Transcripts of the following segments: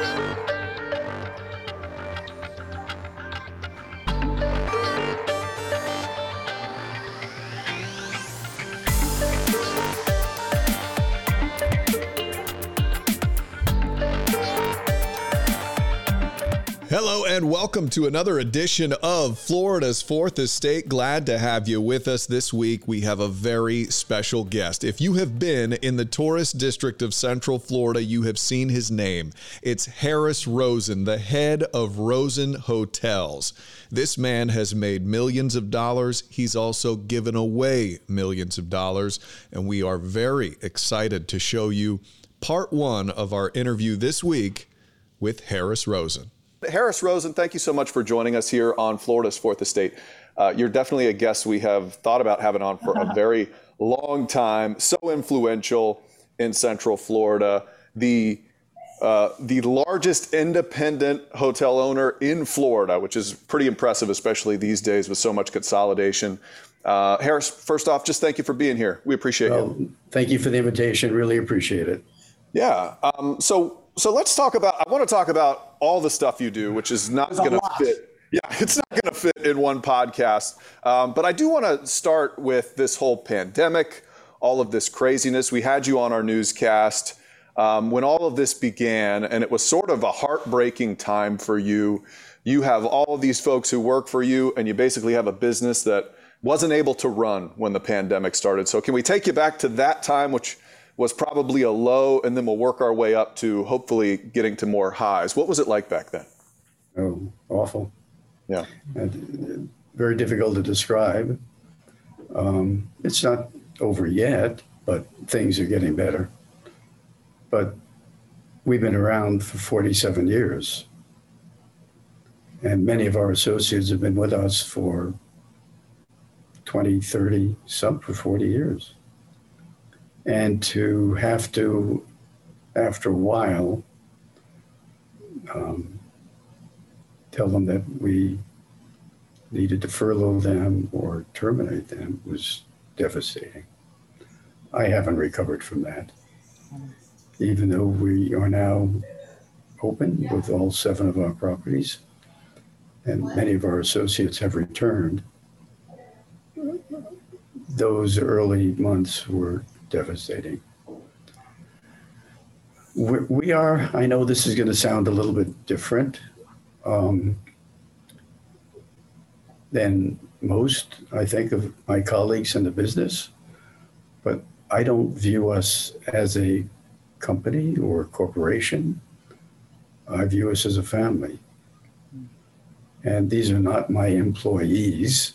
Thank you. Hello and welcome to another edition of Florida's Fourth Estate. Glad to have you with us this week. We have a very special guest. If you have been in the tourist district of Central Florida, you have seen his name. It's Harris Rosen, the head of Rosen Hotels. This man has made millions of dollars. He's also given away millions of dollars. And we are very excited to show you part one of our interview this week with Harris Rosen. Harris Rosen, thank you so much for joining us here on Florida's Fourth Estate. Uh, you're definitely a guest we have thought about having on for a very long time. So influential in Central Florida, the uh, the largest independent hotel owner in Florida, which is pretty impressive, especially these days with so much consolidation. Uh, Harris, first off, just thank you for being here. We appreciate well, you. Thank you for the invitation. Really appreciate it. Yeah. Um, so so let's talk about. I want to talk about all the stuff you do, which is not going to fit. Yeah, it's not going to fit in one podcast. Um, but I do want to start with this whole pandemic, all of this craziness. We had you on our newscast um, when all of this began, and it was sort of a heartbreaking time for you. You have all of these folks who work for you, and you basically have a business that wasn't able to run when the pandemic started. So, can we take you back to that time, which was probably a low, and then we'll work our way up to hopefully getting to more highs. What was it like back then? Oh, awful. Yeah. And very difficult to describe. Um, it's not over yet, but things are getting better. But we've been around for 47 years. And many of our associates have been with us for 20, 30, some for 40 years and to have to, after a while, um, tell them that we needed to furlough them or terminate them was devastating. I haven't recovered from that. Even though we are now open with all seven of our properties and many of our associates have returned, those early months were devastating. We are, I know this is going to sound a little bit different um, than most, I think, of my colleagues in the business, but I don't view us as a company or a corporation. I view us as a family. And these are not my employees,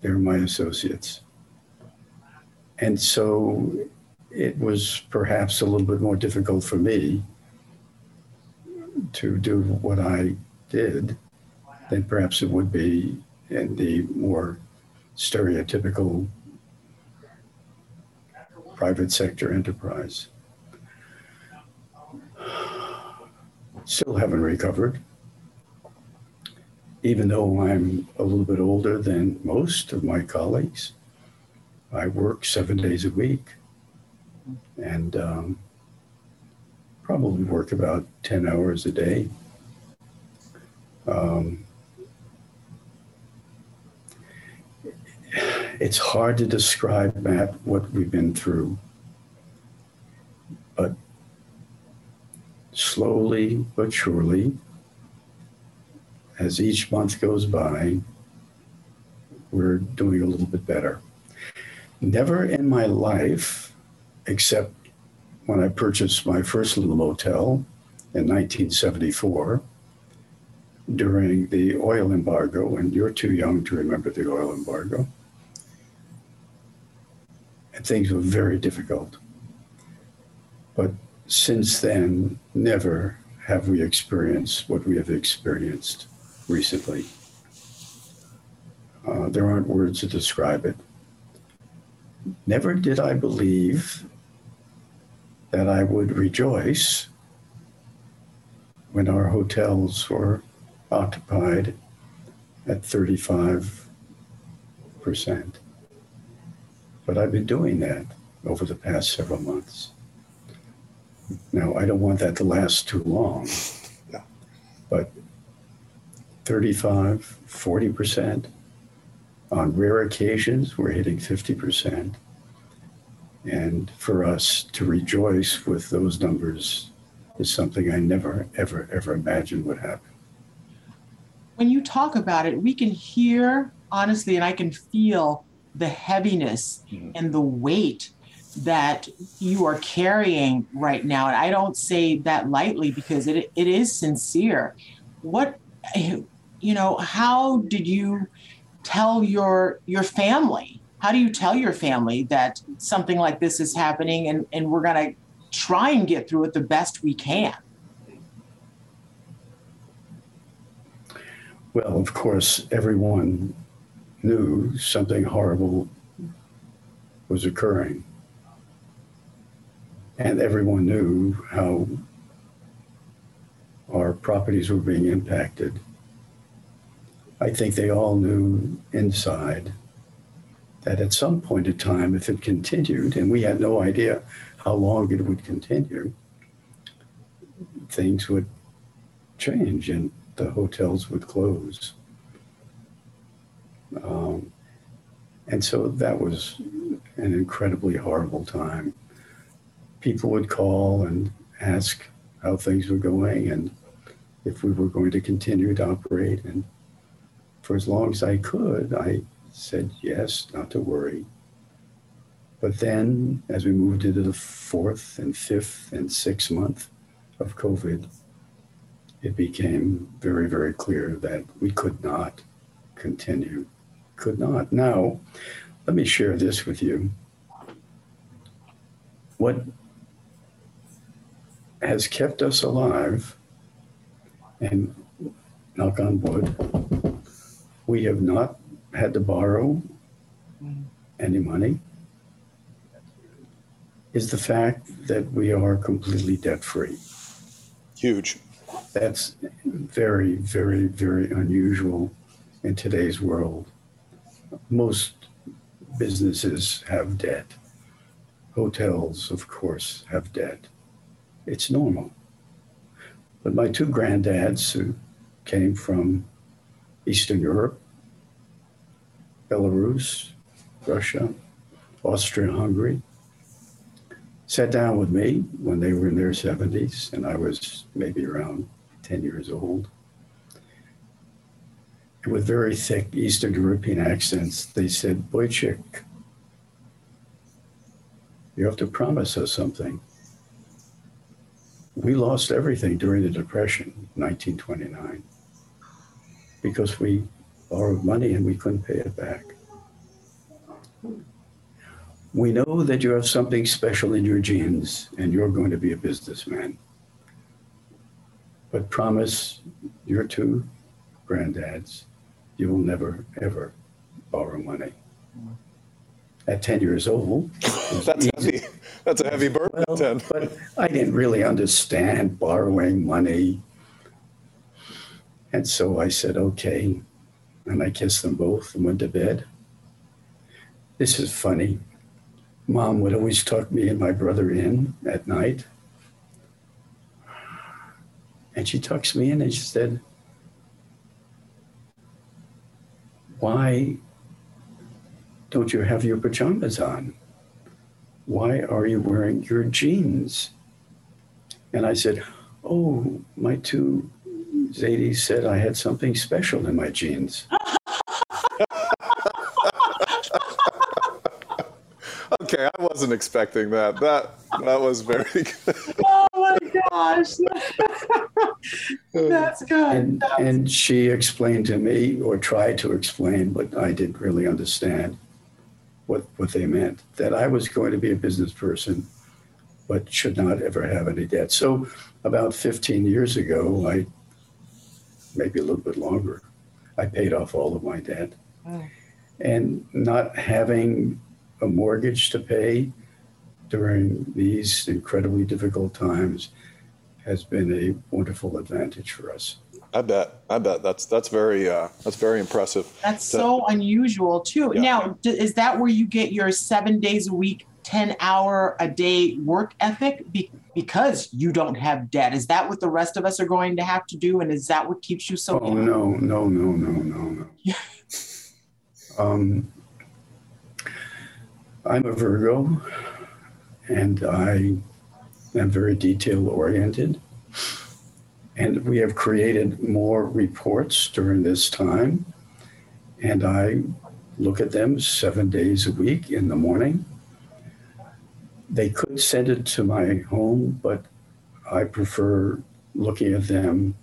they're my associates. And so it was perhaps a little bit more difficult for me to do what I did than perhaps it would be in the more stereotypical private sector enterprise. Still haven't recovered. Even though I'm a little bit older than most of my colleagues, I work seven days a week and um, probably work about 10 hours a day. Um, it's hard to describe, Matt, what we've been through. But slowly but surely, as each month goes by, we're doing a little bit better. Never in my life, except when I purchased my first little motel in 1974 during the oil embargo, and you're too young to remember the oil embargo. And things were very difficult. But since then, never have we experienced what we have experienced recently. Uh, there aren't words to describe it. Never did I believe that I would rejoice when our hotels were occupied at 35%. But I've been doing that over the past several months. Now, I don't want that to last too long. But 35, 40%. On rare occasions, we're hitting 50%. And for us to rejoice with those numbers is something I never, ever, ever imagined would happen. When you talk about it, we can hear, honestly, and I can feel the heaviness mm-hmm. and the weight that you are carrying right now. And I don't say that lightly because it, it is sincere. What, you know, how did you tell your your family? How do you tell your family that something like this is happening and, and we're going to try and get through it the best we can? Well, of course, everyone knew something horrible was occurring. And everyone knew how our properties were being impacted. I think they all knew inside that at some point in time, if it continued, and we had no idea how long it would continue, things would change and the hotels would close. Um, and so that was an incredibly horrible time. People would call and ask how things were going and if we were going to continue to operate. And for as long as I could, I said yes, not to worry. But then, as we moved into the fourth and fifth and sixth month of COVID, it became very, very clear that we could not continue. Could not. Now, let me share this with you. What has kept us alive, and knock on wood, we have not had to borrow any money, is the fact that we are completely debt free. Huge. That's very, very, very unusual in today's world. Most businesses have debt. Hotels, of course, have debt. It's normal. But my two granddads, who came from Eastern Europe, Belarus, Russia, Austria Hungary, sat down with me when they were in their 70s, and I was maybe around 10 years old. And with very thick Eastern European accents, they said, Wojciech, you have to promise us something. We lost everything during the Depression, 1929, because we borrowed money and we couldn't pay it back. We know that you have something special in your genes and you're going to be a businessman. But promise your two granddads you will never, ever borrow money. At 10 years old, that's heavy. That's a heavy burden well, 10. but I didn't really understand borrowing money. And so I said, okay. And I kissed them both and went to bed. This is funny. Mom would always tuck me and my brother in at night. And she tucks me in and she said, Why don't you have your pajamas on? Why are you wearing your jeans? And I said, Oh, my two Zadies said I had something special in my jeans. okay, I wasn't expecting that. That that was very good. oh my gosh. That's good. And, That's... and she explained to me, or tried to explain, but I didn't really understand what, what they meant, that I was going to be a business person, but should not ever have any debt. So about 15 years ago, I, maybe a little bit longer, I paid off all of my debt. Oh. And not having a mortgage to pay during these incredibly difficult times has been a wonderful advantage for us. I bet. I bet that's that's very uh, that's very impressive. That's to, so unusual too. Yeah. Now, is that where you get your seven days a week 10 hour a day work ethic be- because you don't have debt? Is that what the rest of us are going to have to do? And is that what keeps you so? Oh, no, no, no, no, no, no. um, I'm a Virgo and I am very detail oriented. And we have created more reports during this time. And I look at them seven days a week in the morning. They could send it to my home, but I prefer looking at them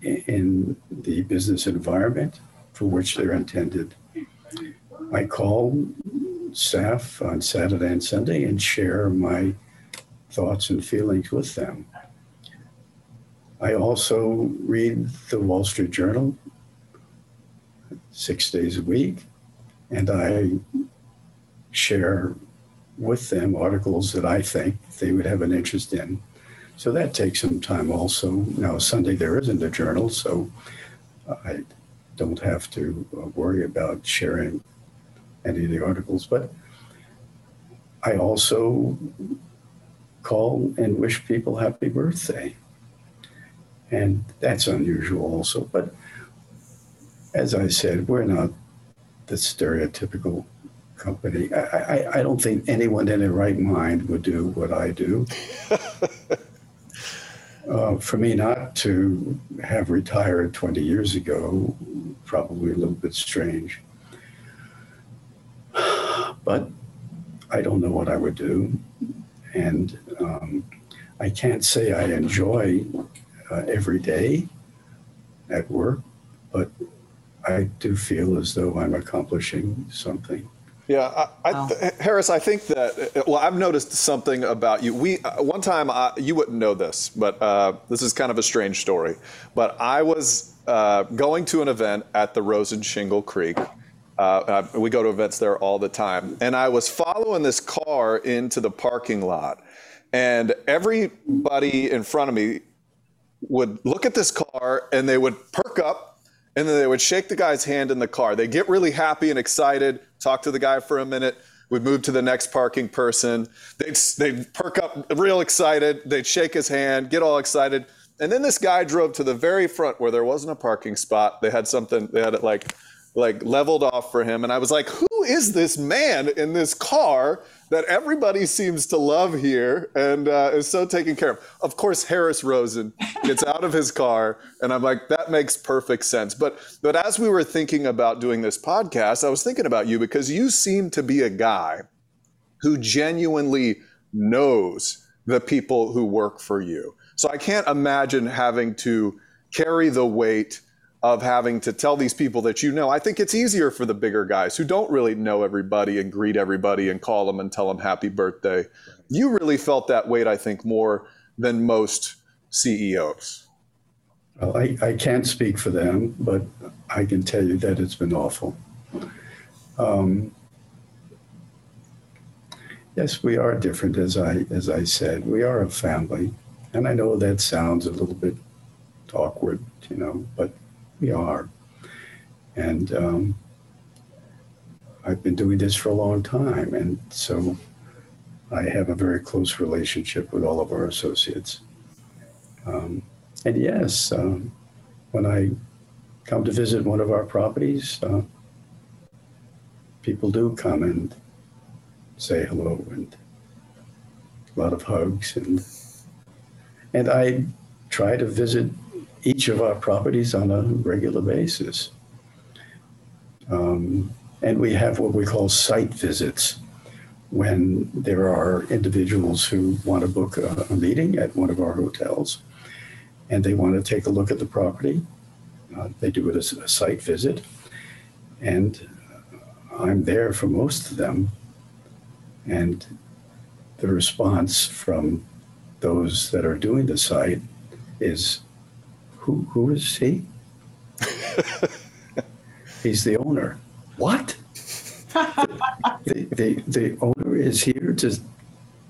in the business environment for which they're intended. I call staff on Saturday and Sunday and share my thoughts and feelings with them. I also read the Wall Street Journal six days a week, and I share with them articles that I think they would have an interest in. So that takes some time also. Now, Sunday there isn't a journal, so I don't have to uh, worry about sharing any of the articles. But I also call and wish people happy birthday. And that's unusual also. But as I said, we're not the stereotypical company. I, I, I don't think anyone in their right mind would do what I do. uh, for me not to have retired 20 years ago, probably a little bit strange. But I don't know what I would do. And um, I can't say I enjoy uh, every day at work, but I do feel as though I'm accomplishing something. Yeah, I, I, Harris, I think that. Well, I've noticed something about you. We uh, one time I, you wouldn't know this, but uh, this is kind of a strange story. But I was uh, going to an event at the Rosen Shingle Creek. Uh, uh, we go to events there all the time, and I was following this car into the parking lot, and everybody in front of me would look at this car and they would perk up and then they would shake the guy's hand in the car. They get really happy and excited, talk to the guy for a minute, would move to the next parking person. They'd, they'd perk up real excited. They'd shake his hand, get all excited. And then this guy drove to the very front where there wasn't a parking spot. They had something, they had it like, like leveled off for him. And I was like, who is this man in this car that everybody seems to love here and uh, is so taken care of. Of course, Harris Rosen gets out of his car, and I'm like, that makes perfect sense. But but as we were thinking about doing this podcast, I was thinking about you because you seem to be a guy who genuinely knows the people who work for you. So I can't imagine having to carry the weight of having to tell these people that you know. I think it's easier for the bigger guys who don't really know everybody and greet everybody and call them and tell them happy birthday. You really felt that weight, I think, more than most CEOs. Well, I, I can't speak for them, but I can tell you that it's been awful. Um, yes, we are different, as I as I said. We are a family, and I know that sounds a little bit awkward, you know, but we are. And um, I've been doing this for a long time. And so I have a very close relationship with all of our associates. Um, and yes, um, when I come to visit one of our properties, uh, people do come and say hello and a lot of hugs and and I try to visit each of our properties on a regular basis. Um, and we have what we call site visits when there are individuals who want to book a, a meeting at one of our hotels and they want to take a look at the property. Uh, they do it as a site visit. And I'm there for most of them. And the response from those that are doing the site is who, who is he? He's the owner. What? the, the, the owner is here to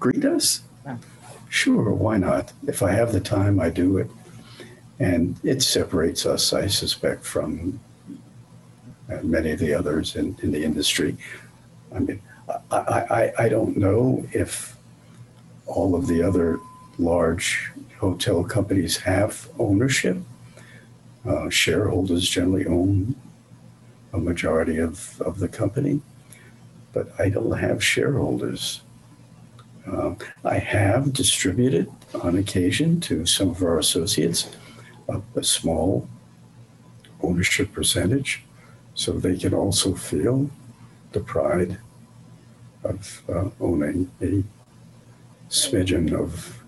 greet us? Sure, why not? If I have the time, I do it. And it separates us, I suspect, from uh, many of the others in, in the industry. I mean, I, I, I don't know if all of the other large hotel companies have ownership. Uh, shareholders generally own a majority of, of the company, but I don't have shareholders. Uh, I have distributed on occasion to some of our associates a, a small ownership percentage so they can also feel the pride of uh, owning a smidgen of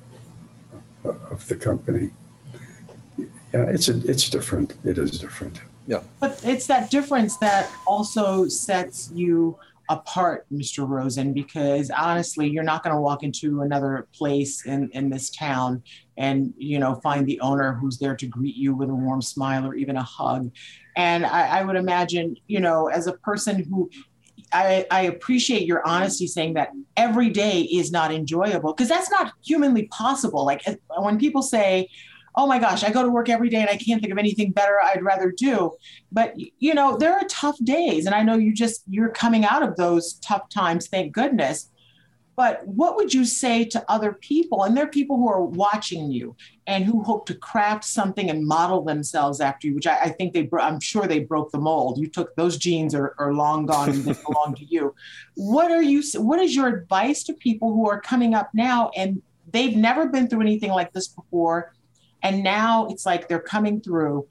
Uh, of the company. Yeah, it's a, it's different. It is different. Yeah. But it's that difference that also sets you apart, Mr. Rosen, because honestly, you're not going to walk into another place in, in this town and, you know, find the owner who's there to greet you with a warm smile or even a hug. And I, I would imagine, you know, as a person who I, I, appreciate your honesty saying that every day is not enjoyable because that's not humanly possible. Like when people say, oh my gosh, I go to work every day and I can't think of anything better I'd rather do. But you know, there are tough days. And I know you just you're coming out of those tough times, thank goodness. But what would you say to other people? And there are people who are watching you and who hope to craft something and model themselves after you, which I, I think they, I'm sure they broke the mold. You took those genes are, are long gone and they belong to you. What are you, what is your advice to people who are coming up now and they've never been through anything like this before? And now it's like they're coming through.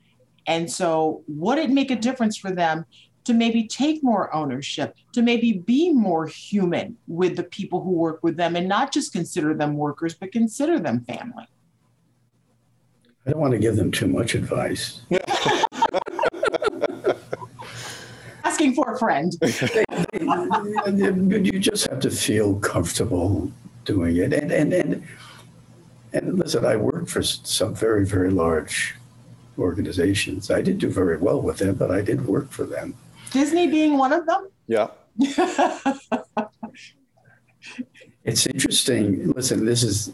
And so, would it make a difference for them to maybe take more ownership, to maybe be more human with the people who work with them and not just consider them workers, but consider them family? I don't want to give them too much advice. Asking for a friend. you just have to feel comfortable doing it. And, and, and, and listen, I worked for some very, very large organizations. I did do very well with them, but I did work for them. Disney being one of them? Yeah. it's interesting. Listen, this is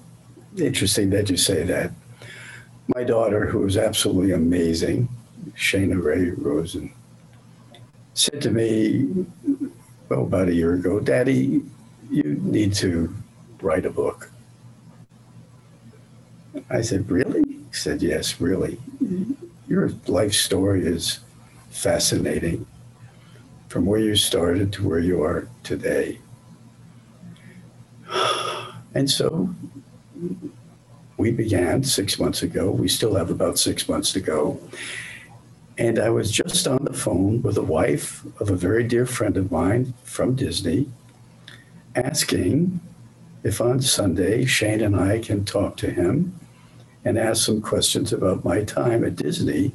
interesting that you say that. My daughter, who was absolutely amazing, Shana Ray Rosen, said to me, well, about a year ago, Daddy, you need to write a book. I said, Really? He said, Yes, really. Your life story is fascinating from where you started to where you are today. And so we began six months ago. We still have about six months to go. And I was just on the phone with the wife of a very dear friend of mine from Disney, asking if on Sunday Shane and I can talk to him and ask some questions about my time at Disney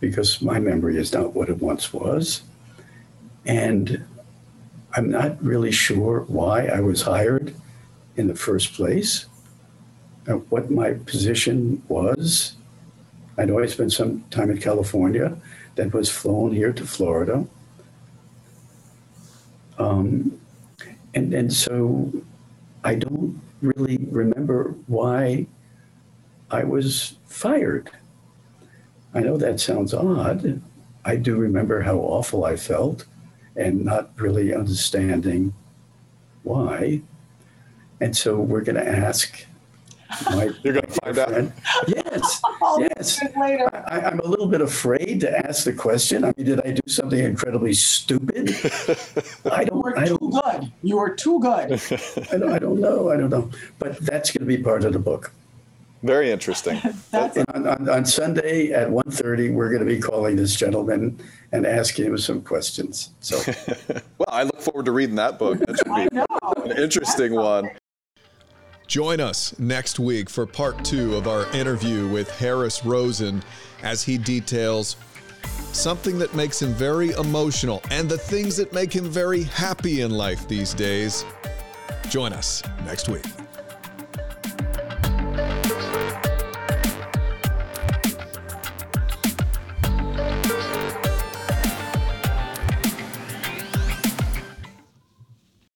because my memory is not what it once was. And I'm not really sure why I was hired in the first place, what my position was. I know I spent some time in California, that was flown here to Florida. Um, and, and so I don't really remember why I was fired. I know that sounds odd. I do remember how awful I felt and not really understanding why. And so we're going to ask my You're going to find friend. out. Yes, yes. Later. I, am a little bit afraid to ask the question. I mean, did I do something incredibly stupid? I don't. You were I don't, too good. You were too good. I don't, I don't know. I don't know. But that's going to be part of the book. Very interesting. on, on, on, Sunday at 1.30, we're going to be calling this gentleman and asking him some questions. So, well, I look forward to reading that book. That should be an interesting one. Join us next week for part two of our interview with Harris Rosen as he details something that makes him very emotional and the things that make him very happy in life these days. Join us next week.